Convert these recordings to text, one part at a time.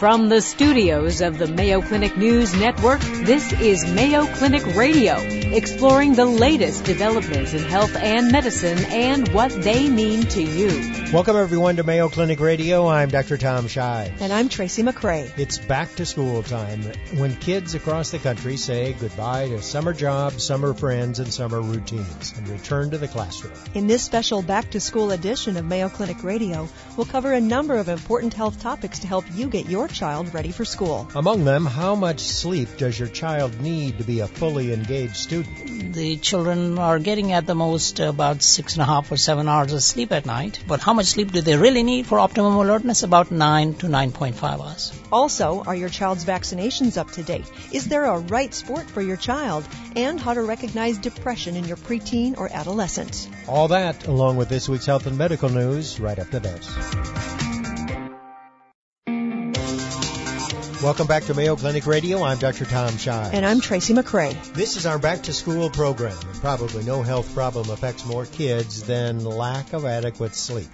From the studios of the Mayo Clinic News Network, this is Mayo Clinic Radio, exploring the latest developments in health and medicine and what they mean to you. Welcome everyone to Mayo Clinic Radio. I'm Dr. Tom Shives. And I'm Tracy McCray. It's back to school time when kids across the country say goodbye to summer jobs, summer friends, and summer routines and return to the classroom. In this special back to school edition of Mayo Clinic Radio, we'll cover a number of important health topics to help you get your child ready for school. Among them, how much sleep does your child need to be a fully engaged student? The children are getting at the most about six and a half or seven hours of sleep at night. But how much sleep do they really need for optimum alertness? About nine to 9.5 hours. Also, are your child's vaccinations up to date? Is there a right sport for your child? And how to recognize depression in your preteen or adolescent. All that, along with this week's health and medical news, right after this. Welcome back to Mayo Clinic Radio. I'm Dr. Tom Shives. And I'm Tracy McCray. This is our back to school program, probably no health problem affects more kids than lack of adequate sleep.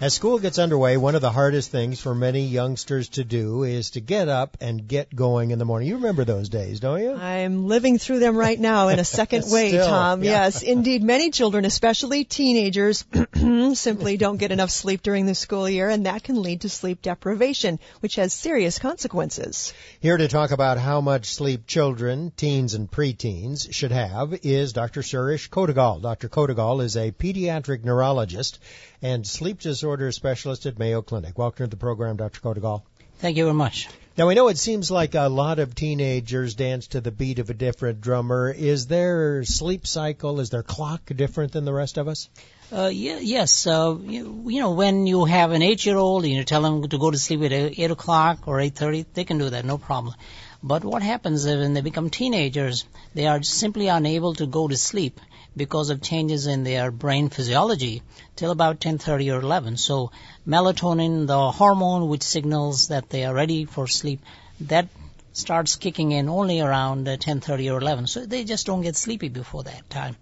As school gets underway, one of the hardest things for many youngsters to do is to get up and get going in the morning. You remember those days, don't you? I'm living through them right now in a second way, Still, Tom. yeah. Yes, indeed. Many children, especially teenagers, simply don't get enough sleep during the school year, and that can lead to sleep deprivation, which has serious consequences. Here to talk about how much sleep children, teens, and preteens should have is Dr. Suresh Kotagal. Dr. Kotagal is a pediatric neurologist and sleep disorder specialist at Mayo Clinic. Welcome to the program, Dr. Kotagal. Thank you very much. Now we know it seems like a lot of teenagers dance to the beat of a different drummer. Is their sleep cycle, is their clock different than the rest of us? Uh, yeah, yes, uh, you, you know, when you have an eight-year-old and you tell them to go to sleep at eight o'clock or 8.30, they can do that, no problem. But what happens is when they become teenagers, they are simply unable to go to sleep because of changes in their brain physiology till about 10:30 or 11. So melatonin, the hormone which signals that they are ready for sleep, that starts kicking in only around uh, 10:30 or 11. So they just don't get sleepy before that time.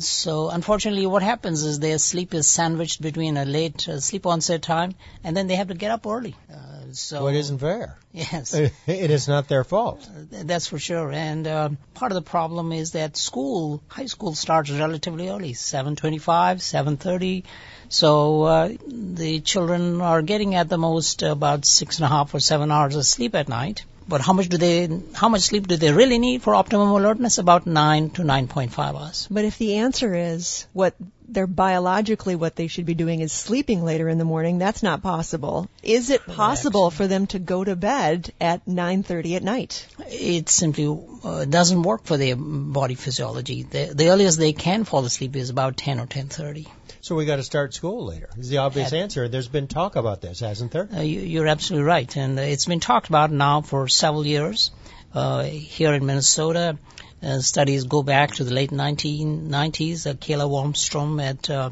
So unfortunately, what happens is their sleep is sandwiched between a late uh, sleep onset time, and then they have to get up early. Uh, so Well, it isn't fair. Yes, It is not their fault. that's for sure. And uh, part of the problem is that school, high school, starts relatively early, 7:25, 7:30. So uh, the children are getting at the most about six and a half or seven hours of sleep at night. But how much do they? How much sleep do they really need for optimum alertness? About nine to 9.5 hours. But if the answer is what they're biologically what they should be doing is sleeping later in the morning, that's not possible. Is it possible for them to go to bed at 9:30 at night? it simply uh, doesn't work for their body physiology. The, the earliest they can fall asleep is about 10 or 10:30. So we got to start school later. Is the obvious answer. There's been talk about this, hasn't there? Uh, you, you're absolutely right, and it's been talked about now for several years. Uh, here in Minnesota, uh, studies go back to the late 1990s. Uh, Kyla Wahlstrom at uh,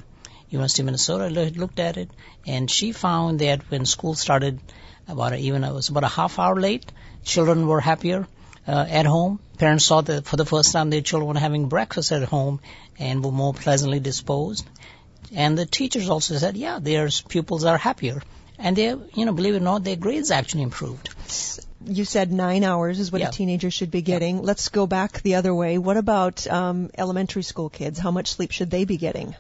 University of Minnesota looked at it, and she found that when school started, about a, even it was about a half hour late, children were happier uh, at home. Parents saw that for the first time their children were having breakfast at home and were more pleasantly disposed. And the teachers also said, yeah, their pupils are happier. And they, you know, believe it or not, their grades actually improved. You said nine hours is what Yeah. a teenager should be getting. Let's go back the other way. What about um, elementary school kids? How much sleep should they be getting?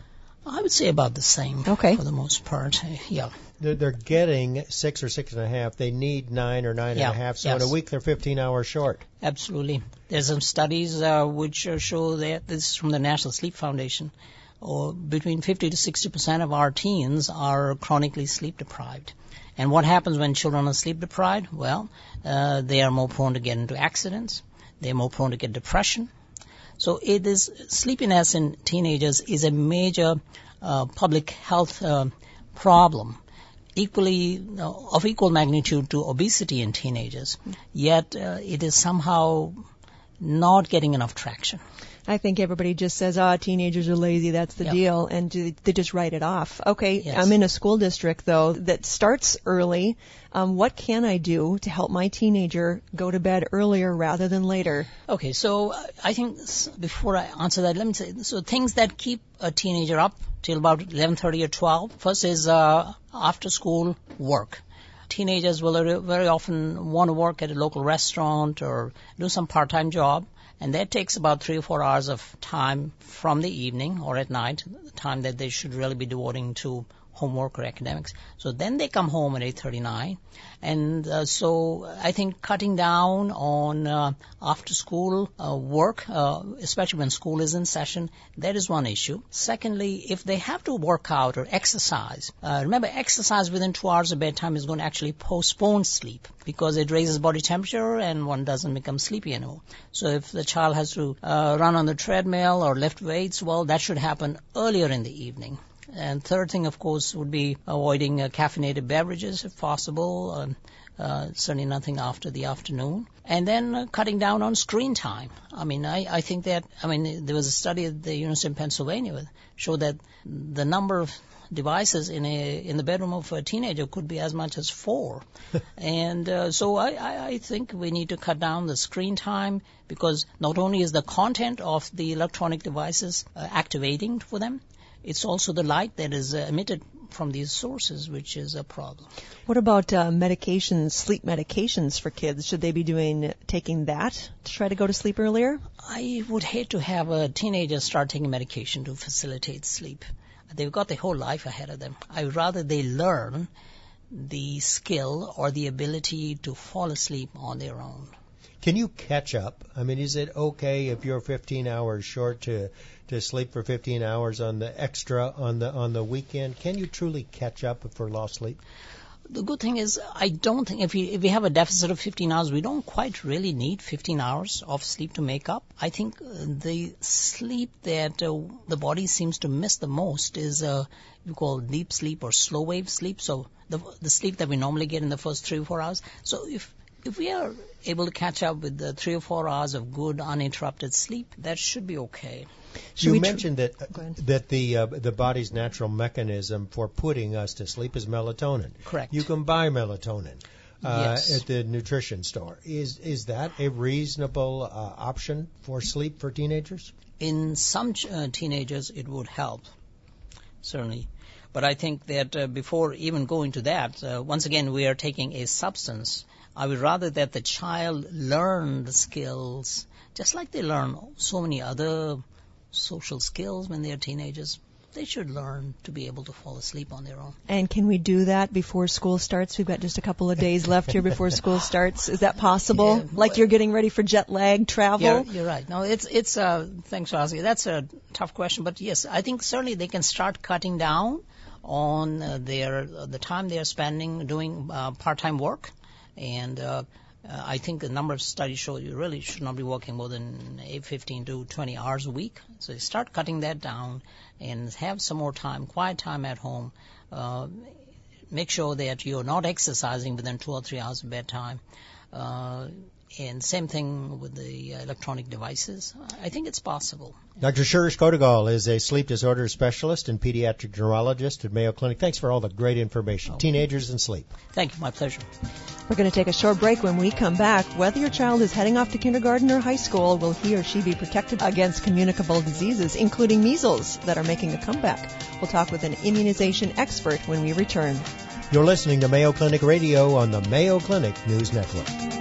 I would say about the same Okay. for the most part. Yeah. They're, they're getting six or six and a half. They need nine or nine and a half. So in a week, they're 15 hours short. Absolutely. There's some studies uh, which uh, show that this is from the National Sleep Foundation. Or between 50 to 60 percent of our teens are chronically sleep deprived. And what happens when children are sleep deprived? Well, uh, they are more prone to get into accidents. They're more prone to get depression. So it is sleepiness in teenagers is a major uh, public health uh, problem, equally uh, of equal magnitude to obesity in teenagers. Yet uh, it is somehow not getting enough traction. I think everybody just says, ah, teenagers are lazy, that's the Yep. deal, and they just write it off. Okay, Yes. I'm in a school district, though, that starts early. Um, what can I do to help my teenager go to bed earlier rather than later? Okay, so uh, I think s- before I answer that, let me say so things that keep a teenager up till about 11:30 or 12. First is uh, after school work. teenagers will very often want to work at a local restaurant or do some part-time job and that takes about three or four hours of time from the evening or at night, the time that they should really be devoting to homework or academics. So then they come home at 8:39, and uh, so I think cutting down on uh, after school uh, work, uh, especially when school is in session, that is one issue. Secondly, if they have to work out or exercise, uh, remember exercise within two hours of bedtime is going to actually postpone sleep because it raises body temperature and one doesn't become sleepy anymore. So if the child has to uh, run on the treadmill or lift weights, well, that should happen earlier in the evening. And third thing, of course, would be avoiding uh, caffeinated beverages if possible. Um, uh, certainly nothing after the afternoon. And then uh, cutting down on screen time. I mean, I, I think that, I mean, there was a study at the University of Pennsylvania that showed that the number of devices in a in the bedroom of a teenager could be as much as four. and uh, so I, I, I think we need to cut down the screen time because not only is the content of the electronic devices uh, activating for them, it's also the light that is uh, emitted from these sources, which is a problem. What about uh, medications, sleep medications for kids? Should they be doing taking that to try to go to sleep earlier? I would hate to have a teenager start taking medication to facilitate sleep. They've got their whole life ahead of them. I would rather they learn the skill or the ability to fall asleep on their own. Can you catch up? I mean, is it okay if you're 15 hours short to to sleep for 15 hours on the extra on the on the weekend? Can you truly catch up for lost sleep? The good thing is, I don't think if we if we have a deficit of 15 hours, we don't quite really need 15 hours of sleep to make up. I think uh, the sleep that uh, the body seems to miss the most is uh, we call deep sleep or slow wave sleep. So the the sleep that we normally get in the first three or four hours. So if if we are able to catch up with the three or four hours of good uninterrupted sleep, that should be okay. Should you mentioned tr- that that the uh, the body's natural mechanism for putting us to sleep is melatonin. Correct. You can buy melatonin. Uh, yes. at the nutrition store. Is is that a reasonable uh, option for sleep for teenagers? In some ch- uh, teenagers, it would help, certainly. But I think that uh, before even going to that, uh, once again, we are taking a substance I would rather that the child learn the skills just like they learn so many other social skills when they are teenagers. They should learn to be able to fall asleep on their own. And can we do that before school starts? We've got just a couple of days left here before school starts. Is that possible? Yeah, like you're getting ready for jet lag travel? Yeah, you're right. No, it's it's uh thanks for asking. That's a tough question, but yes, I think certainly they can start cutting down on uh, their uh, the time they are spending doing uh, part-time work and uh, uh, I think the number of studies show you really should not be working more than 8, 15 to 20 hours a week. So start cutting that down and have some more time, quiet time at home. Uh, make sure that you're not exercising within two or three hours of bedtime. Uh, and same thing with the uh, electronic devices. I think it's possible. Dr. Suresh Kotagal is a sleep disorder specialist and pediatric neurologist at Mayo Clinic. Thanks for all the great information. Oh. Teenagers and sleep. Thank you. My pleasure. We're going to take a short break. When we come back, whether your child is heading off to kindergarten or high school, will he or she be protected against communicable diseases, including measles, that are making a comeback? We'll talk with an immunization expert when we return. You're listening to Mayo Clinic Radio on the Mayo Clinic News Network.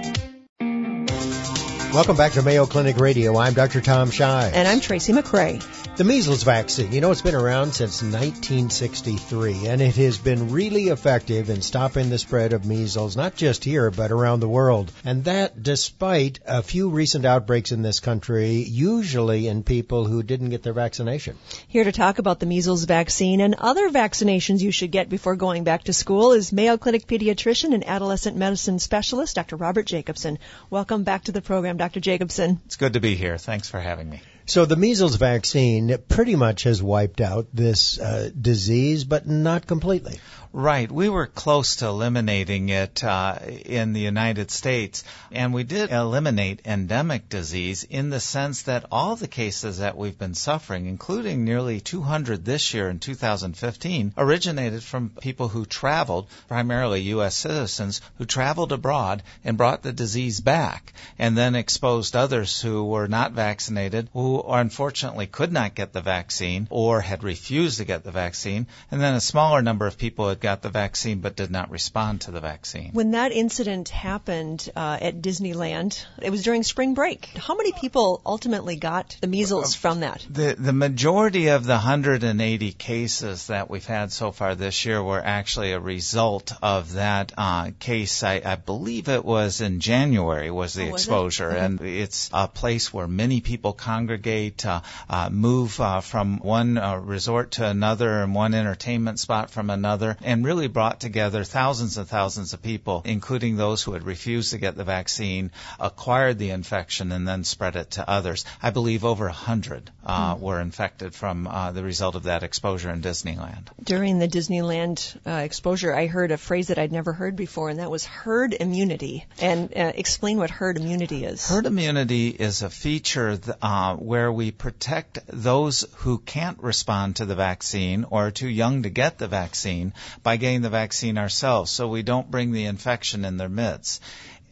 Welcome back to Mayo Clinic Radio. I'm Dr. Tom Shives. And I'm Tracy McCray. The measles vaccine, you know, it's been around since 1963, and it has been really effective in stopping the spread of measles, not just here, but around the world. And that despite a few recent outbreaks in this country, usually in people who didn't get their vaccination. Here to talk about the measles vaccine and other vaccinations you should get before going back to school is Mayo Clinic pediatrician and adolescent medicine specialist, Dr. Robert Jacobson. Welcome back to the program, Dr. Jacobson. It's good to be here. Thanks for having me. So the measles vaccine pretty much has wiped out this uh, disease, but not completely. Right. We were close to eliminating it uh, in the United States, and we did eliminate endemic disease in the sense that all the cases that we've been suffering, including nearly 200 this year in 2015, originated from people who traveled, primarily U.S. citizens, who traveled abroad and brought the disease back, and then exposed others who were not vaccinated, who unfortunately could not get the vaccine or had refused to get the vaccine, and then a smaller number of people had got the vaccine but did not respond to the vaccine. When that incident happened uh, at Disneyland, it was during spring break. How many people ultimately got the measles from that? The the majority of the 180 cases that we've had so far this year were actually a result of that uh, case. I, I believe it was in January was the Oh, was it? exposure, Okay. and it's a place where many people congregate, uh, uh, move uh, from one uh, resort to another, and one entertainment spot from another, and really brought together thousands and thousands of people, including those who had refused to get the vaccine, acquired the infection, and then spread it to others. I believe over a hundred uh, Hmm. were infected from uh, the result of that exposure in Disneyland. During the Disneyland uh, exposure, I heard a phrase that I'd never heard before, and that was herd immunity. And uh, explain what herd immunity is. Herd immunity is a feature th- uh, where we protect those who can't respond to the vaccine or are too young to get the vaccine by getting the vaccine ourselves so we don't bring the infection in their midst.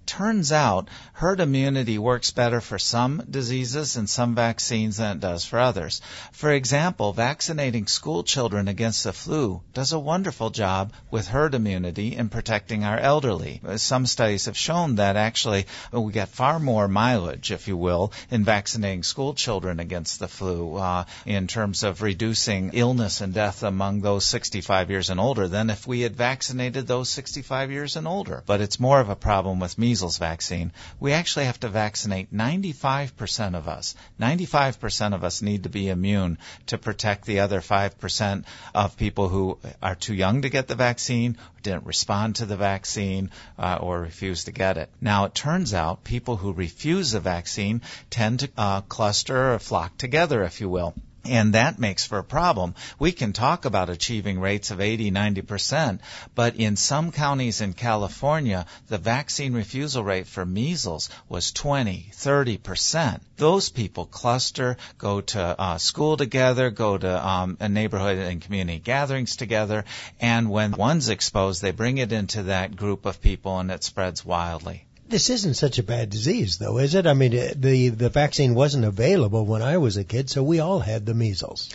Turns out herd immunity works better for some diseases and some vaccines than it does for others. For example, vaccinating school children against the flu does a wonderful job with herd immunity in protecting our elderly. Some studies have shown that actually we get far more mileage, if you will, in vaccinating school children against the flu uh, in terms of reducing illness and death among those 65 years and older than if we had vaccinated those 65 years and older. But it's more of a problem with measles vaccine. We actually have to vaccinate 95% of us. 95% of us need to be immune to protect the other 5% of people who are too young to get the vaccine, didn't respond to the vaccine, uh, or refuse to get it. Now, it turns out people who refuse the vaccine tend to uh, cluster or flock together, if you will. And that makes for a problem. We can talk about achieving rates of 80, 90%, but in some counties in California, the vaccine refusal rate for measles was 20, 30%. Those people cluster, go to uh, school together, go to um, a neighborhood and community gatherings together, and when one's exposed, they bring it into that group of people and it spreads wildly. This isn't such a bad disease, though, is it? I mean, the the vaccine wasn't available when I was a kid, so we all had the measles.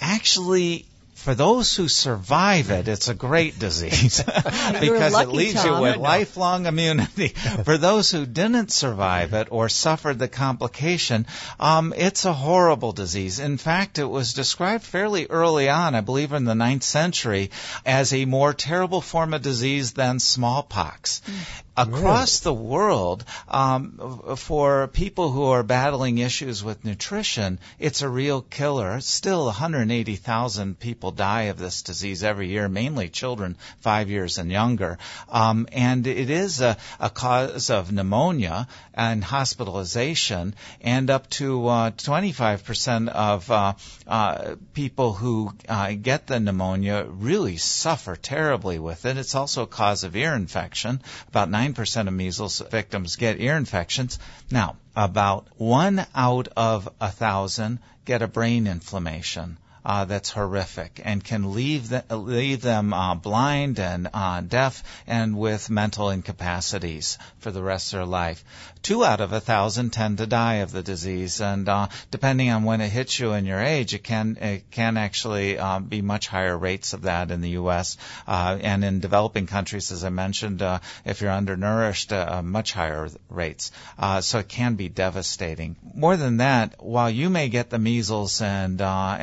Actually, for those who survive it, it's a great disease because lucky, it leaves Tom. you with lifelong immunity. for those who didn't survive it or suffered the complication, um, it's a horrible disease. In fact, it was described fairly early on, I believe in the ninth century, as a more terrible form of disease than smallpox. Across the world, um, for people who are battling issues with nutrition, it's a real killer. Still, 180,000 people die of this disease every year, mainly children five years and younger. Um, and it is a, a cause of pneumonia and hospitalization, and up to uh, 25% of uh, uh, people who uh, get the pneumonia really suffer terribly with it. It's also a cause of ear infection. About 9% of measles victims get ear infections. Now, about one out of a thousand get a brain inflammation. Uh, that's horrific and can leave the, leave them uh, blind and uh, deaf and with mental incapacities for the rest of their life. Two out of a thousand tend to die of the disease, and uh, depending on when it hits you and your age, it can it can actually um, be much higher rates of that in the U.S. Uh, and in developing countries, as I mentioned, uh, if you're undernourished, uh, much higher rates. Uh, so it can be devastating. More than that, while you may get the measles and uh,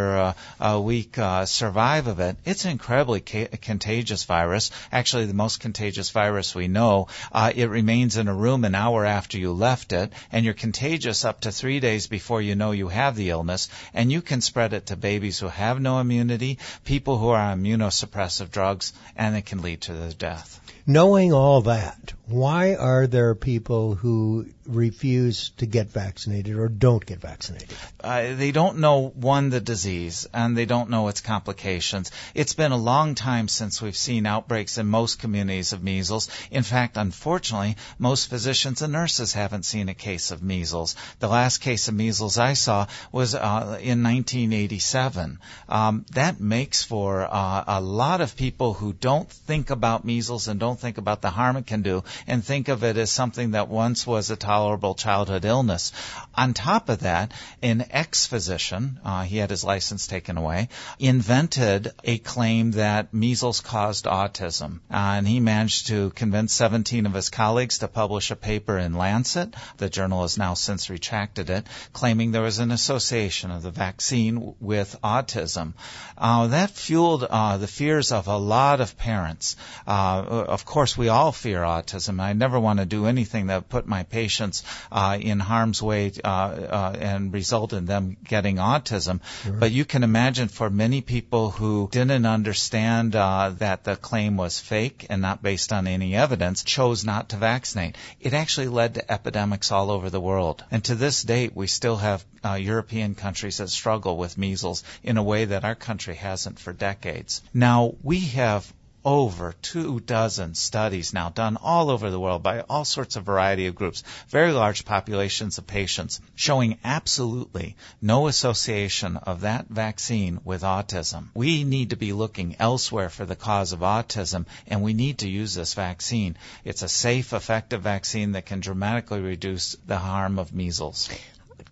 after uh, a week uh, survive of it, it's an incredibly ca- contagious virus. Actually, the most contagious virus we know. Uh, it remains in a room an hour after you left it, and you're contagious up to three days before you know you have the illness, and you can spread it to babies who have no immunity, people who are on immunosuppressive drugs, and it can lead to their death. Knowing all that, why are there people who refuse to get vaccinated or don't get vaccinated? uh, they don't know one the disease and they don't know its complications. It's been a long time since we've seen outbreaks in most communities of measles. In fact, unfortunately, most physicians and nurses haven't seen a case of measles. The last case of measles I saw was uh, in 1987. Um, that makes for uh, a lot of people who don't think about measles and don't think about the harm it can do and think of it as something that once was a tolerable childhood illness. On top of that, an ex-physician, uh, he had his license taken away, invented a claim that measles caused autism. Uh, and he managed to convince 17 of his colleagues to publish a paper in Lancet. The journal has now since retracted it, claiming there was an association of the vaccine with autism. Uh, that fueled uh, the fears of a lot of parents. Uh, of course, we all fear autism. I never want to do anything that put my patients uh, in harm's way uh, and result in them getting autism. Sure. But you can imagine for many people who didn't understand that the claim was fake and not based on any evidence, chose not to vaccinate. It actually led to epidemics all over the world. And to this date, we still have uh, European countries that struggle with measles in a way that our country hasn't for decades. Now, we have over two dozen studies now done all over the world by all sorts of variety of groups, very large populations of patients, showing absolutely no association of that vaccine with autism. We need to be looking elsewhere for the cause of autism, and we need to use this vaccine. It's a safe, effective vaccine that can dramatically reduce the harm of measles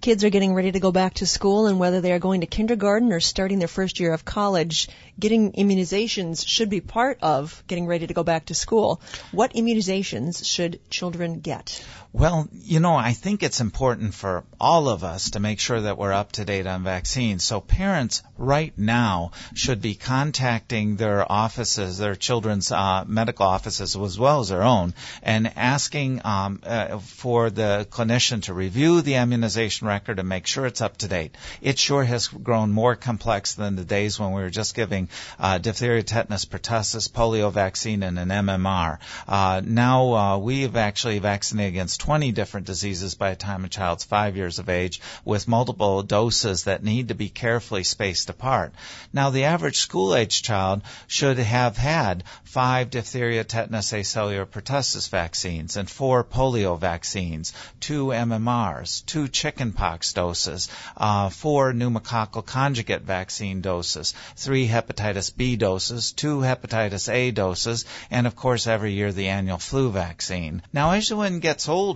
kids are getting ready to go back to school and whether they are going to kindergarten or starting their first year of college, getting immunizations should be part of getting ready to go back to school. What immunizations should children get? Well, you know, I think it's important for all of us to make sure that we're up to date on vaccines. So parents right now should be contacting their offices, their children's uh, medical offices as well as their own, and asking um, uh, for the clinician to review the immunization record and make sure it's up to date. It sure has grown more complex than the days when we were just giving uh, diphtheria, tetanus, pertussis, polio vaccine, and an MMR. Uh, now uh, we have actually vaccinated against 20 different diseases by the time a child's five years of age with multiple doses that need to be carefully spaced apart. Now the average school age child should have had five diphtheria, tetanus, acellular pertussis vaccines and four polio vaccines, two MMRs, two chickenpox doses, uh, four pneumococcal conjugate vaccine doses, three hepatitis B doses, two hepatitis A doses, and of course every year the annual flu vaccine. Now as one gets older,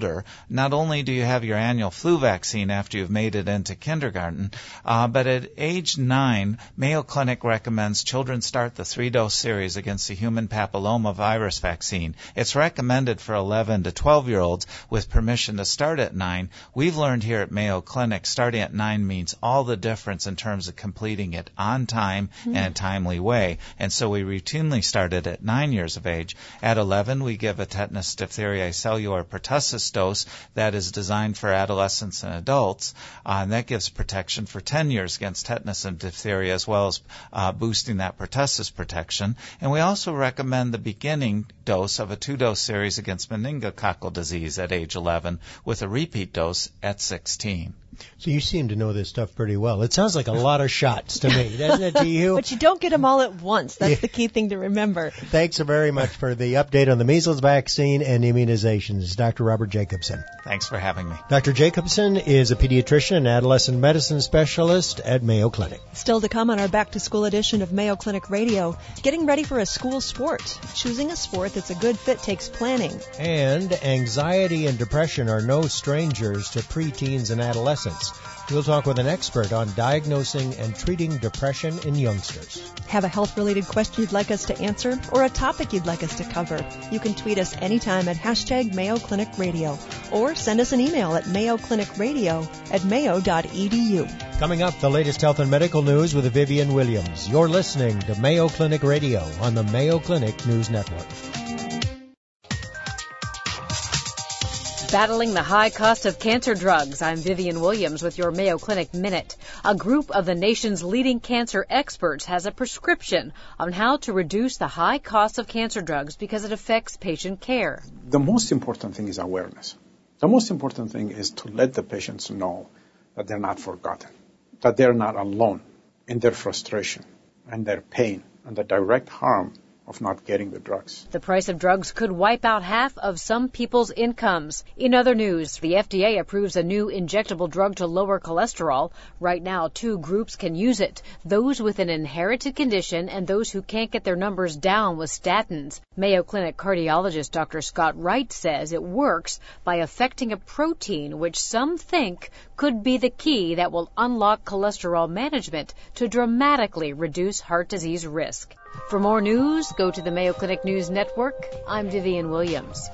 not only do you have your annual flu vaccine after you've made it into kindergarten, uh, but at age nine, Mayo Clinic recommends children start the three dose series against the human papilloma virus vaccine. It's recommended for 11 to 12 year olds with permission to start at 9. We've learned here at Mayo Clinic starting at 9 means all the difference in terms of completing it on time mm-hmm. and a timely way. And so we routinely started at 9 years of age. At 11, we give a tetanus, diphtheria, acellular pertussis dose that is designed for adolescents and adults. Uh, and that gives protection for 10 years against tetanus and diphtheria as well as uh, boosting that pertussis protection. And we also recommend recommend the beginning dose of a two dose series against meningococcal disease at age 11 with a repeat dose at 16. So you seem to know this stuff pretty well. It sounds like a lot of shots to me, doesn't it to you? but you don't get them all at once. That's yeah. the key thing to remember. Thanks very much for the update on the measles vaccine and immunizations, Dr. Robert Jacobson. Thanks for having me. Dr. Jacobson is a pediatrician and adolescent medicine specialist at Mayo Clinic. Still to come on our back to school edition of Mayo Clinic Radio, getting ready for a school sport. Choosing a sport that's a good fit takes planning. And anxiety and depression are no strangers to preteens and adolescents. We'll talk with an expert on diagnosing and treating depression in youngsters. Have a health related question you'd like us to answer or a topic you'd like us to cover? You can tweet us anytime at hashtag Mayo Clinic Radio or send us an email at mayoclinicradio at mayo.edu. Coming up, the latest health and medical news with Vivian Williams. You're listening to Mayo Clinic Radio on the Mayo Clinic News Network. Battling the high cost of cancer drugs, I'm Vivian Williams with your Mayo Clinic Minute. A group of the nation's leading cancer experts has a prescription on how to reduce the high cost of cancer drugs because it affects patient care. The most important thing is awareness. The most important thing is to let the patients know that they're not forgotten, that they're not alone in their frustration and their pain and the direct harm of not getting the drugs. The price of drugs could wipe out half of some people's incomes. In other news, the FDA approves a new injectable drug to lower cholesterol. Right now, two groups can use it those with an inherited condition and those who can't get their numbers down with statins. Mayo Clinic cardiologist Dr. Scott Wright says it works by affecting a protein which some think could be the key that will unlock cholesterol management to dramatically reduce heart disease risk. For more news, go to the Mayo Clinic News Network. I'm Vivian Williams.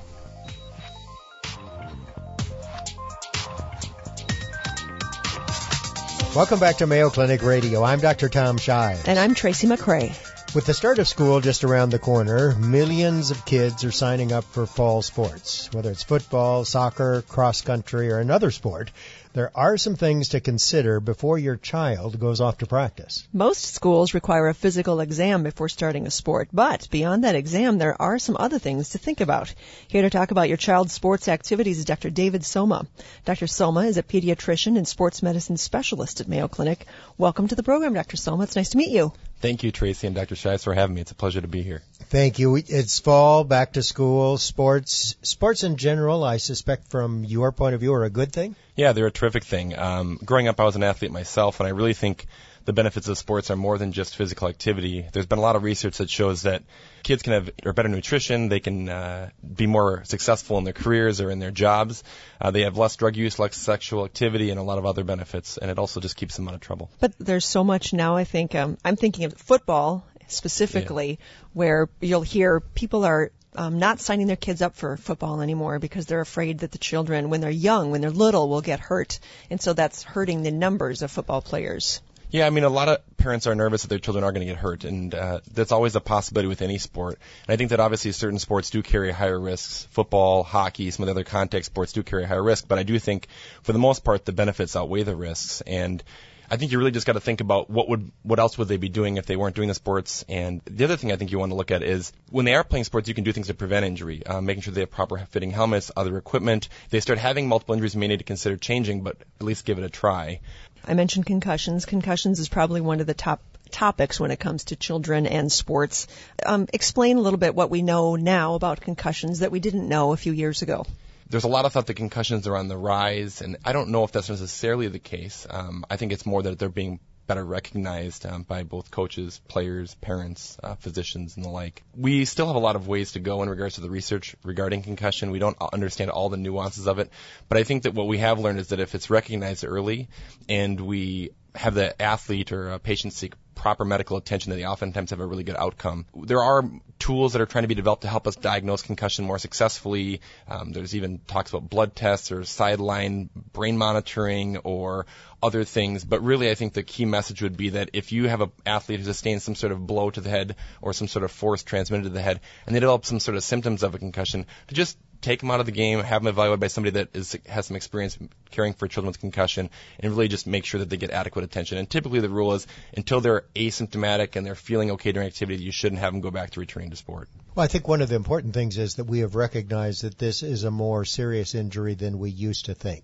Welcome back to Mayo Clinic Radio. I'm Dr. Tom Shives. And I'm Tracy McCray. With the start of school just around the corner, millions of kids are signing up for fall sports. Whether it's football, soccer, cross country, or another sport, there are some things to consider before your child goes off to practice. Most schools require a physical exam before starting a sport, but beyond that exam, there are some other things to think about. Here to talk about your child's sports activities is Dr. David Soma. Dr. Soma is a pediatrician and sports medicine specialist at Mayo Clinic. Welcome to the program, Dr. Soma. It's nice to meet you. Thank you, Tracy and Dr. Shives, for having me. It's a pleasure to be here. Thank you. It's fall, back to school, sports. Sports in general, I suspect from your point of view, are a good thing? Yeah, they're a terrific thing. Um, growing up, I was an athlete myself, and I really think the benefits of sports are more than just physical activity. There's been a lot of research that shows that kids can have or better nutrition, they can uh, be more successful in their careers or in their jobs. Uh, they have less drug use, less sexual activity, and a lot of other benefits. And it also just keeps them out of trouble. But there's so much now. I think um, I'm thinking of football specifically, yeah. where you'll hear people are um, not signing their kids up for football anymore because they're afraid that the children, when they're young, when they're little, will get hurt, and so that's hurting the numbers of football players. Yeah, I mean, a lot of parents are nervous that their children are going to get hurt, and uh, that's always a possibility with any sport. And I think that obviously certain sports do carry higher risks. Football, hockey, some of the other contact sports do carry higher risk, but I do think for the most part the benefits outweigh the risks. And I think you really just got to think about what would what else would they be doing if they weren't doing the sports. And the other thing I think you want to look at is when they are playing sports, you can do things to prevent injury, uh, making sure they have proper fitting helmets, other equipment. If they start having multiple injuries, may need to consider changing, but at least give it a try. I mentioned concussions. Concussions is probably one of the top topics when it comes to children and sports. Um, explain a little bit what we know now about concussions that we didn't know a few years ago. There's a lot of thought that concussions are on the rise, and I don't know if that's necessarily the case. Um, I think it's more that they're being better recognized um, by both coaches, players, parents, uh, physicians, and the like. We still have a lot of ways to go in regards to the research regarding concussion. We don't understand all the nuances of it, but I think that what we have learned is that if it's recognized early and we have the athlete or a patient seek proper medical attention, that they oftentimes have a really good outcome. There are tools that are trying to be developed to help us diagnose concussion more successfully. Um, there's even talks about blood tests or sideline brain monitoring or other things. But really, I think the key message would be that if you have an athlete who sustains some sort of blow to the head or some sort of force transmitted to the head, and they develop some sort of symptoms of a concussion, to just take them out of the game, have them evaluated by somebody that is, has some experience caring for children with concussion, and really just make sure that they get adequate attention. And typically the rule is until they're asymptomatic and they're feeling okay during activity, you shouldn't have them go back to returning to sport. Well, I think one of the important things is that we have recognized that this is a more serious injury than we used to think.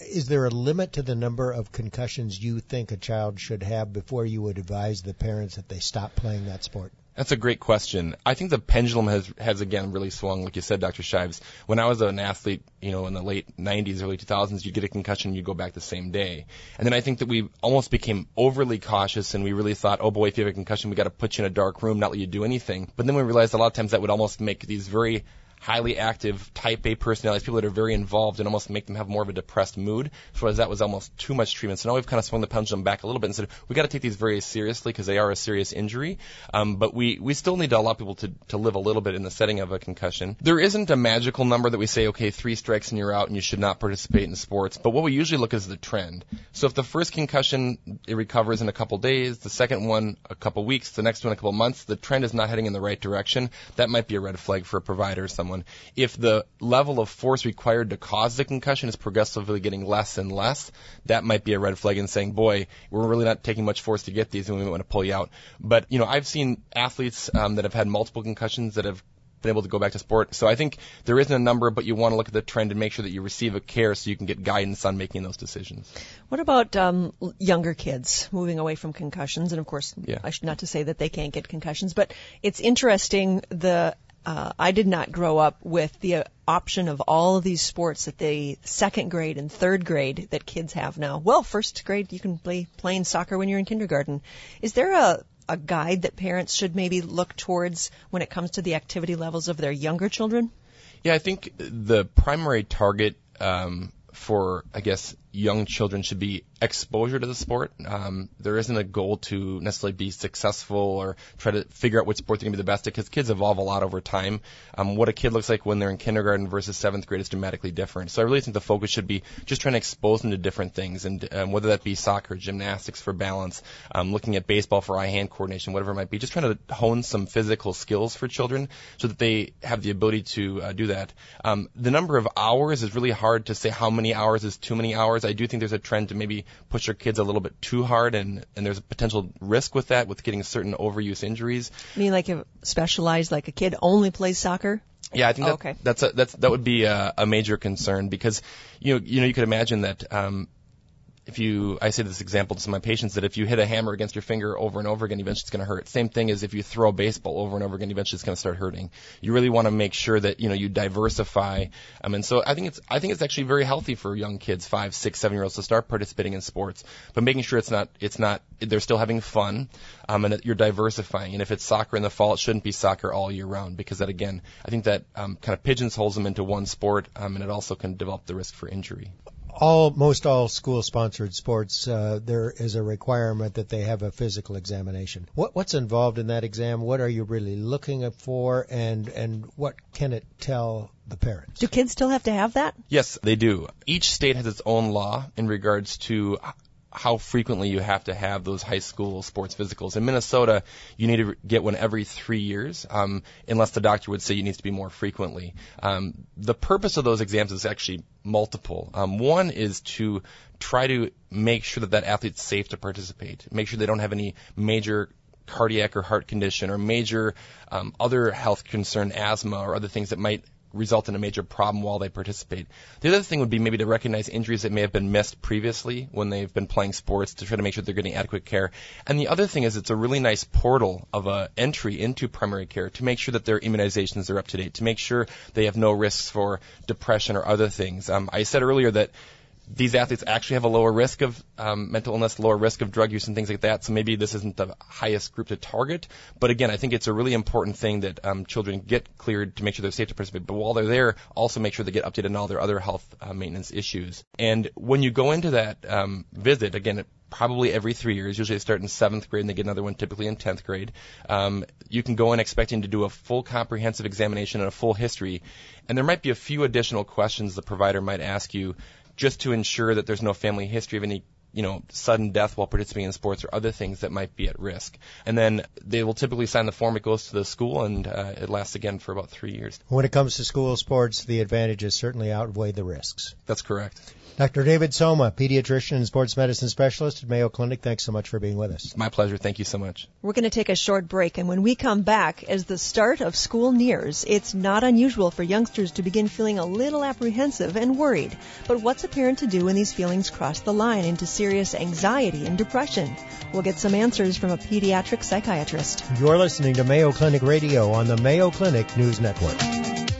Is there a limit to the number of concussions you think a child should have before you would advise the parents that they stop playing that sport? That's a great question. I think the pendulum has has again really swung, like you said, Dr. Shives. When I was an athlete, you know, in the late 90s, early 2000s, you'd get a concussion, you'd go back the same day. And then I think that we almost became overly cautious, and we really thought, oh boy, if you have a concussion, we got to put you in a dark room, not let you do anything. But then we realized a lot of times that would almost make these very highly active type A personalities, people that are very involved and almost make them have more of a depressed mood. So that was almost too much treatment. So now we've kind of swung the pendulum back a little bit and said we got to take these very seriously because they are a serious injury. Um, but we we still need to allow people to to live a little bit in the setting of a concussion. There isn't a magical number that we say okay three strikes and you're out and you should not participate in sports. But what we usually look at is the trend. So if the first concussion it recovers in a couple days, the second one a couple weeks, the next one a couple months, the trend is not heading in the right direction. That might be a red flag for a provider or someone someone. If the level of force required to cause the concussion is progressively getting less and less, that might be a red flag and saying, boy, we're really not taking much force to get these and we might want to pull you out. But, you know, I've seen athletes um, that have had multiple concussions that have been able to go back to sport. So I think there isn't a number, but you want to look at the trend and make sure that you receive a care so you can get guidance on making those decisions. What about um, younger kids moving away from concussions? And of course, Yeah. I should not to say that they can't get concussions, but it's interesting the uh, I did not grow up with the uh, option of all of these sports that the second grade and third grade that kids have now. Well, first grade you can play playing soccer when you're in kindergarten. Is there a a guide that parents should maybe look towards when it comes to the activity levels of their younger children? Yeah, I think the primary target um, for, I guess, young children should be exposure to the sport. Um, there isn't a goal to necessarily be successful or try to figure out which sport they're going to be the best at because kids evolve a lot over time. Um, what a kid looks like when they're in kindergarten versus seventh grade is dramatically different. So I really think the focus should be just trying to expose them to different things, and um, whether that be soccer, gymnastics for balance, um, looking at baseball for eye-hand coordination, whatever it might be, just trying to hone some physical skills for children so that they have the ability to uh, do that. Um, the number of hours is really hard to say how many hours is too many hours. I do think there's a trend to maybe push your kids a little bit too hard, and, and there's a potential risk with that, with getting certain overuse injuries. I mean, like if specialized, like a kid only plays soccer. Yeah, I think Oh, that, okay. that's a, that's that would be a, a major concern because you know you know you could imagine that um, if you I say this example to some of my patients that if you hit a hammer against your finger over and over again, eventually it's going to hurt. Same thing as if you throw a baseball over and over again, eventually it's going to start hurting. You really want to make sure that you know you diversify. Um, and so I think it's I think it's actually very healthy for young kids, five, six, seven year olds, to start participating in sports, but making sure it's not it's not they're still having fun, um, and that you're diversifying. And if it's soccer in the fall, it shouldn't be soccer all year round because that again, I think that um, kind of pigeonholes them into one sport, um, and it also can develop the risk for injury. All most all school sponsored sports uh, there is a requirement that they have a physical examination what what's involved in that exam what are you really looking for and and what can it tell the parents Do kids still have to have that? Yes, they do. Each state has its own law in regards to h- how frequently you have to have those high school sports physicals. In Minnesota, you need to get one every three years, um, unless the doctor would say you need to be more frequently. Um, the purpose of those exams is actually multiple. Um, one is to try to make sure that that athlete's safe to participate, make sure they don't have any major cardiac or heart condition or major um, other health concern, asthma or other things that might result in a major problem while they participate. The other thing would be maybe to recognize injuries that may have been missed previously when they've been playing sports to try to make sure they're getting adequate care. And the other thing is it's a really nice portal of a entry into primary care to make sure that their immunizations are up to date, to make sure they have no risks for depression or other things. Um, I said earlier that these athletes actually have a lower risk of um, mental illness, lower risk of drug use, and things like that. So maybe this isn't the highest group to target. But again, I think it's a really important thing that um, children get cleared to make sure they're safe to participate. But while they're there, also make sure they get updated on all their other health uh, maintenance issues. And when you go into that um, visit, again, it probably every three years. Usually they start in seventh grade and they get another one typically in tenth grade. Um, you can go in expecting to do a full comprehensive examination and a full history, and there might be a few additional questions the provider might ask you just to ensure that there's no family history of any you know, sudden death while participating in sports or other things that might be at risk. And then they will typically sign the form. It goes to the school and uh, it lasts again for about three years. when it comes to school sports the advantages certainly outweigh the risks That's correct. Dr david soma pediatrician and sports medicine specialist at mayo clinic thanks so much for being with us My pleasure. Thank you so much. We're going to take a short break, and when we come back, as the start of school nears, it's not unusual for youngsters to begin feeling a little apprehensive and worried. But what's a parent to do when these feelings cross the line into serious anxiety and depression? We'll get some answers from a pediatric psychiatrist. you're listening to mayo clinic radio on the mayo clinic news network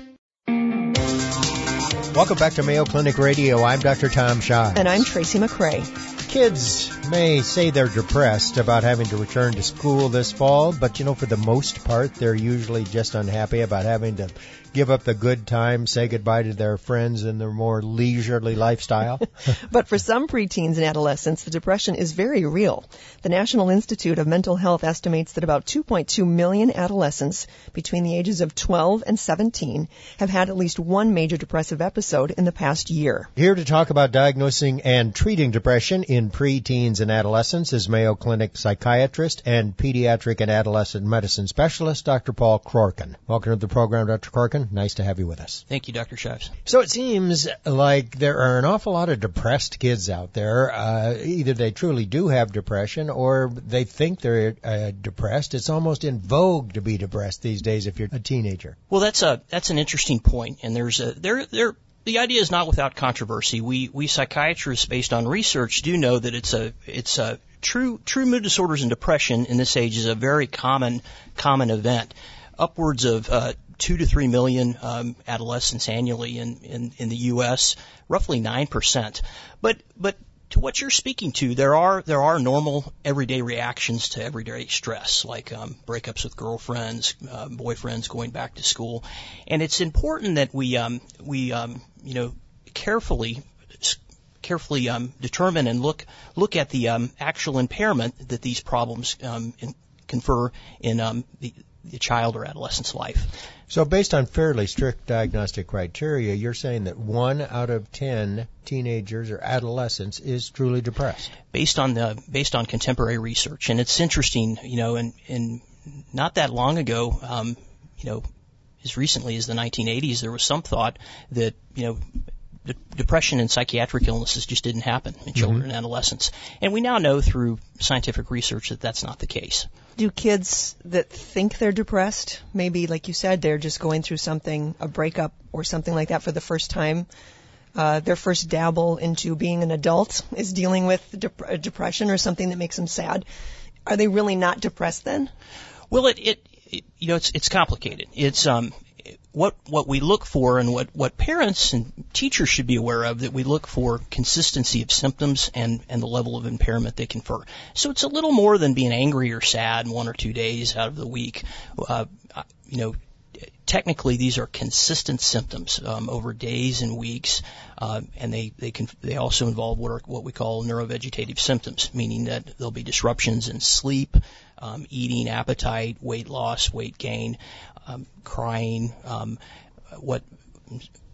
Welcome back to Mayo Clinic Radio. I'm Dr. Tom Shives. And I'm Tracy McCray. Kids may say they're depressed about having to return to school this fall, but you know, for the most part, they're usually just unhappy about having to give up the good time, say goodbye to their friends and their more leisurely lifestyle. But for some preteens and adolescents, the depression is very real. The National Institute of Mental Health estimates that about 2.2 million adolescents between the ages of 12 and 17 have had at least one major depressive episode in the past year. Here to talk about diagnosing and treating depression in in preteens and adolescents is Mayo Clinic psychiatrist and pediatric and adolescent medicine specialist, Dr. Paul Croarkin. Welcome to the program, Dr. Croarkin. Nice to have you with us. Thank you, Dr. Shives. So it seems like there are an awful lot of depressed kids out there. Uh, either they truly do have depression or they think they're uh, depressed. It's almost in vogue to be depressed these days if you're a teenager. Well, that's a that's an interesting point, and there's a there there the idea is not without controversy. We we psychiatrists, based on research, do know that it's a it's a true true mood disorders and depression in this age is a very common common event. Upwards of uh, two to three million um, adolescents annually in, in in the U.S. Roughly nine percent. But but to what you're speaking to, there are there are normal everyday reactions to everyday stress, like um, breakups with girlfriends, uh, boyfriends, going back to school, and it's important that we um, we um, you know carefully carefully um, determine and look look at the um, actual impairment that these problems um, in, confer in um, the, the child or adolescent's life. So, based on fairly strict diagnostic criteria, you're saying that one out of ten teenagers or adolescents is truly depressed. Based on the based on contemporary research, and it's interesting, you know, and and not that long ago, um, you know, as recently as the 1980s, there was some thought that you know de- depression and psychiatric illnesses just didn't happen in children mm-hmm. and adolescents. And we now know through scientific research that that's not the case. Do kids that think they're depressed, maybe like you said, they're just going through something, a breakup or something like that for the first time, uh, their first dabble into being an adult is dealing with dep- depression or something that makes them sad. Are they really not depressed then? Well, it, it, it you know, it's it's complicated. It's um, what what we look for and what what parents and teachers should be aware of that we look for consistency of symptoms and and the level of impairment they confer. So it's a little more than being angry or sad one or two days out of the week. Uh, you know, technically these are consistent symptoms um, over days and weeks, uh, and they they can they also involve what are what we call neurovegetative symptoms, meaning that there'll be disruptions in sleep, um, eating, appetite, weight loss, weight gain, um, crying, um, what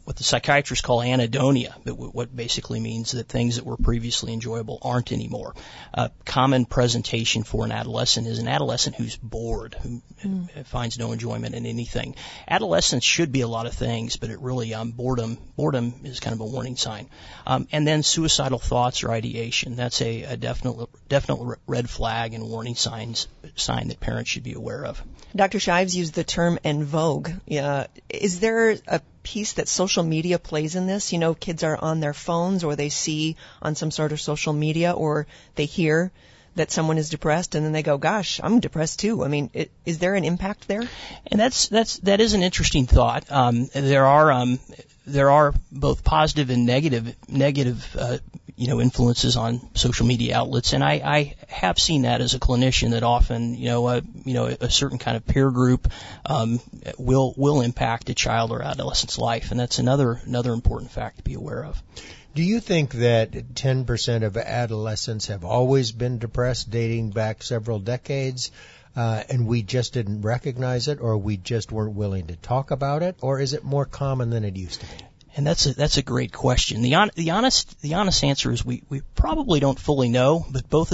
what the psychiatrists call anhedonia, what basically means that things that were previously enjoyable aren't anymore. A common presentation for an adolescent is an adolescent who's bored, who mm. finds no enjoyment in anything. Adolescence should be a lot of things, but it really um, boredom boredom is kind of a warning sign. Um, and then suicidal thoughts or ideation. That's a, a definite definite red flag and warning signs sign that parents should be aware of. Dr. Shives used the term en vogue. Uh, is there a piece that social media plays in this? You know, kids are on their phones or they see on some sort of social media or they hear that someone is depressed and then they go, gosh, I'm depressed too. I mean, it, is there an impact there? And that's, that's, that is an interesting thought. Um, there are, um, there are both positive and negative, negative, uh, you know influences on social media outlets, and I, I have seen that as a clinician that often you know a, you know a certain kind of peer group um, will will impact a child or adolescent's life, and that's another another important fact to be aware of. Do you think that 10% of adolescents have always been depressed, dating back several decades? Uh, and we just didn't recognize it, or we just weren't willing to talk about it, or is it more common than it used to be? And that's a, that's a great question. The, on, the honest the honest answer is we, we probably don't fully know, but both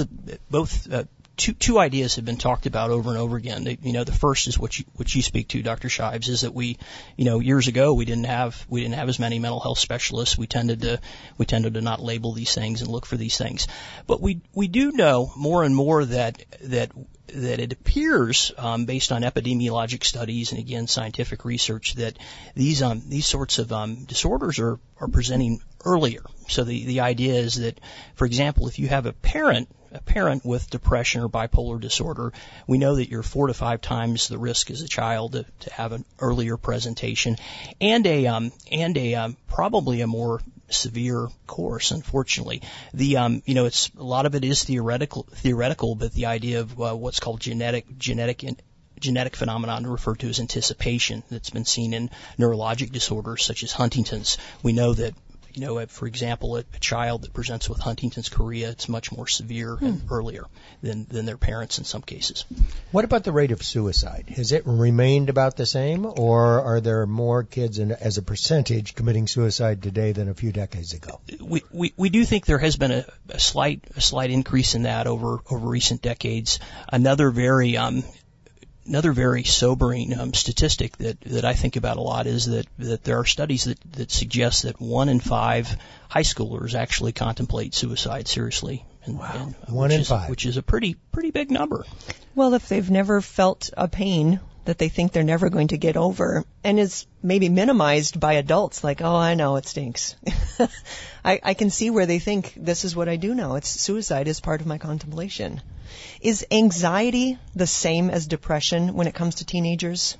both uh, two two ideas have been talked about over and over again. You know, the first is what you what you speak to, Dr. Shives, is that we, you know, years ago we didn't have we didn't have as many mental health specialists. We tended to we tended to not label these things and look for these things, but we we do know more and more that that that it appears, um, based on epidemiologic studies and again scientific research, that these um, these sorts of um, disorders are are presenting earlier. So the the idea is that, for example, if you have a parent a parent with depression or bipolar disorder, we know that you're four to five times the risk as a child to, to have an earlier presentation, and a um, and a um, probably a more severe course. Unfortunately, the um, you know it's a lot of it is theoretical theoretical, but the idea of uh, what's called genetic genetic in, genetic phenomenon referred to as anticipation that's been seen in neurologic disorders such as Huntington's. We know that you know, for example, a, a, child that presents with Huntington's chorea, it's much more severe hmm. and earlier than, than their parents in some cases. What about the rate of suicide? Has it remained about the same, or are there more kids in, as a percentage committing suicide today than a few decades ago? We, we, we do think there has been a, a slight a slight increase in that over over recent decades. Another very um, another very sobering um, statistic that, that I think about a lot is that, that there are studies that, that suggest that one in five high schoolers actually contemplate suicide seriously. And, wow. And, one in is, five. Which is a pretty pretty big number. Well, if they've never felt a pain that they think they're never going to get over and is maybe minimized by adults like, oh, I know it stinks. I, I can see where they think this is what I do now. It's suicide is part of my contemplation. Is anxiety the same as depression when it comes to teenagers?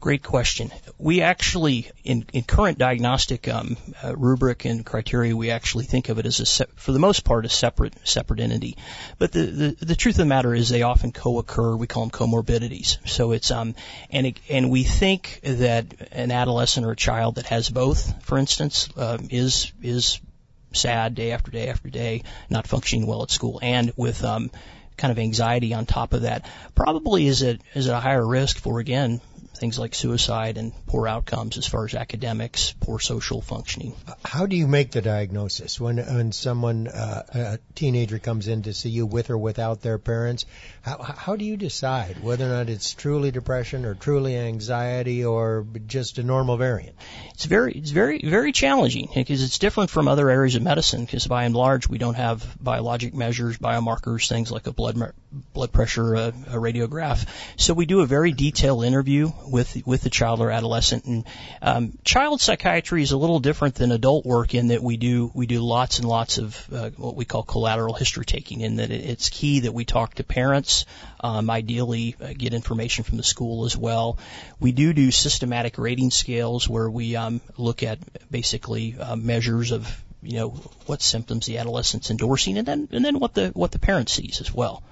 Great question. We actually, in, in current diagnostic um, uh, rubric and criteria, we actually think of it as a, se- for the most part, a separate separate entity. But the, the the truth of the matter is, they often co-occur. We call them comorbidities. So it's um and it, and we think that an adolescent or a child that has both, for instance, um, is is sad day after day after day, not functioning well at school, and with um kind of anxiety on top of that, probably is at is at a higher risk for again things like suicide and poor outcomes as far as academics, poor social functioning. How do you make the diagnosis when when someone uh, a teenager comes in to see you with or without their parents? How how do you decide whether or not it's truly depression or truly anxiety or just a normal variant? It's very it's very very challenging because it's different from other areas of medicine because by and large we don't have biologic measures, biomarkers, things like a blood blood pressure, a, a radiograph. So we do a very detailed interview with with the child or adolescent. And um, child psychiatry is a little different than adult work in that we do we do lots and lots of uh, what we call collateral history taking. In that it's key that we talk to parents, um, ideally uh, get information from the school as well. We do do systematic rating scales where we um, look at basically uh, measures of you know what symptoms the adolescent's endorsing, and then and then what the what the parent sees as well.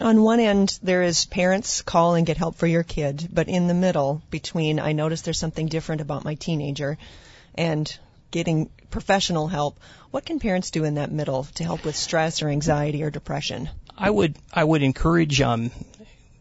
On one end, there is parents call and get help for your kid, but in the middle, between I notice there's something different about my teenager and getting professional help, what can parents do in that middle to help with stress or anxiety or depression? I would I would encourage um,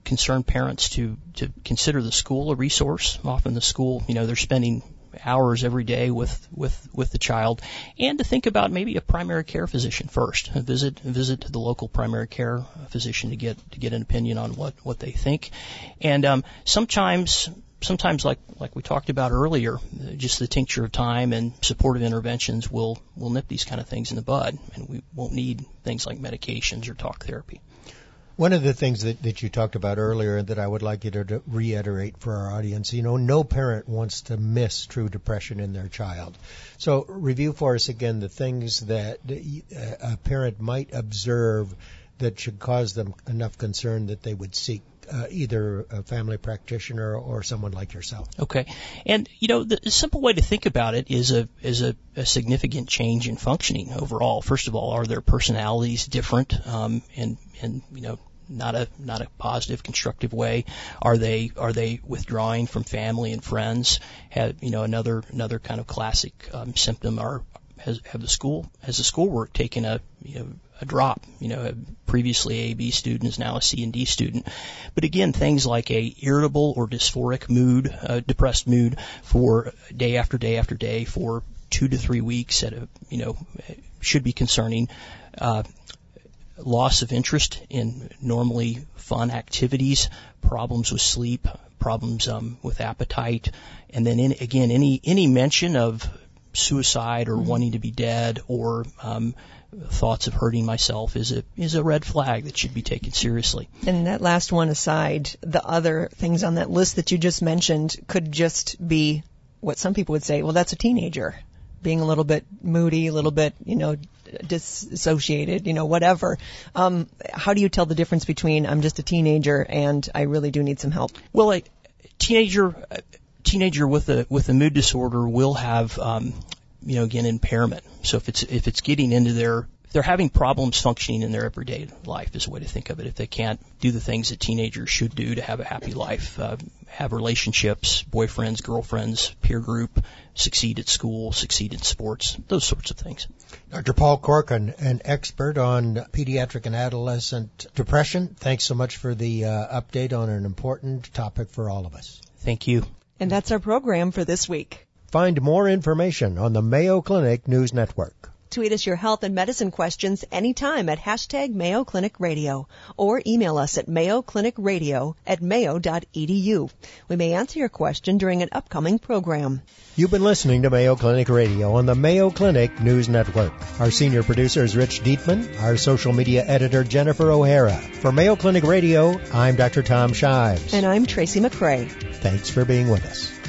concerned parents to to consider the school a resource. Often the school, you know, they're spending hours every day with with with the child, and to think about maybe a primary care physician first. A visit visit to the local primary care physician to get to get an opinion on what what they think, and um, sometimes sometimes like like we talked about earlier, just the tincture of time and supportive interventions will will nip these kind of things in the bud, and we won't need things like medications or talk therapy. One of the things that, that you talked about earlier that I would like you to, reiterate for our audience, you know, no parent wants to miss true depression in their child. So review for us again the things that a parent might observe that should cause them enough concern that they would seek uh, either a family practitioner or someone like yourself. Okay, and you know the simple way to think about it is a is a, a significant change in functioning overall. First of all, are their personalities different, um, and and you know not a not a positive constructive way. Are they are they withdrawing from family and friends? Have you know another another kind of classic um, symptom are has have the school has the schoolwork taken a you know a drop? You know previously a B student is now a C and D student. But again things like a irritable or dysphoric mood uh, depressed mood for day after day after day for two to three weeks at a you know should be concerning. Uh, loss of interest in normally fun activities, problems with sleep, problems um, with appetite, and then in, again any any mention of suicide or mm-hmm. wanting to be dead or um, thoughts of hurting myself is a is a red flag that should be taken seriously. And that last one aside, the other things on that list that you just mentioned could just be what some people would say, well that's a teenager being a little bit moody, a little bit, you know, dissociated, you know, whatever. Um, how do you tell the difference between I'm just a teenager and I really do need some help? Well, a teenager, a teenager with a with a mood disorder will have, um, you know, again impairment. So if it's if it's getting into their they're having problems functioning in their everyday life is a way to think of it. If they can't do the things that teenagers should do to have a happy life, uh, have relationships, boyfriends, girlfriends, peer group, succeed at school, succeed in sports, those sorts of things. Dr. Paul Croarkin, an expert on pediatric and adolescent depression. Thanks so much for the uh, update on an important topic for all of us. Thank you. And that's our program for this week. Find more information on the Mayo Clinic News Network. Tweet us your health and medicine questions anytime at hashtag Mayo Clinic Radio or email us at mayoclinicradio at mayo.edu. We may answer your question during an upcoming program. You've been listening to Mayo Clinic Radio on the Mayo Clinic News Network. Our senior producer is Rich Dietman, our social media editor Jennifer O'Hara. For Mayo Clinic Radio, I'm Dr. Tom Shives. And I'm Tracy McCray. Thanks for being with us.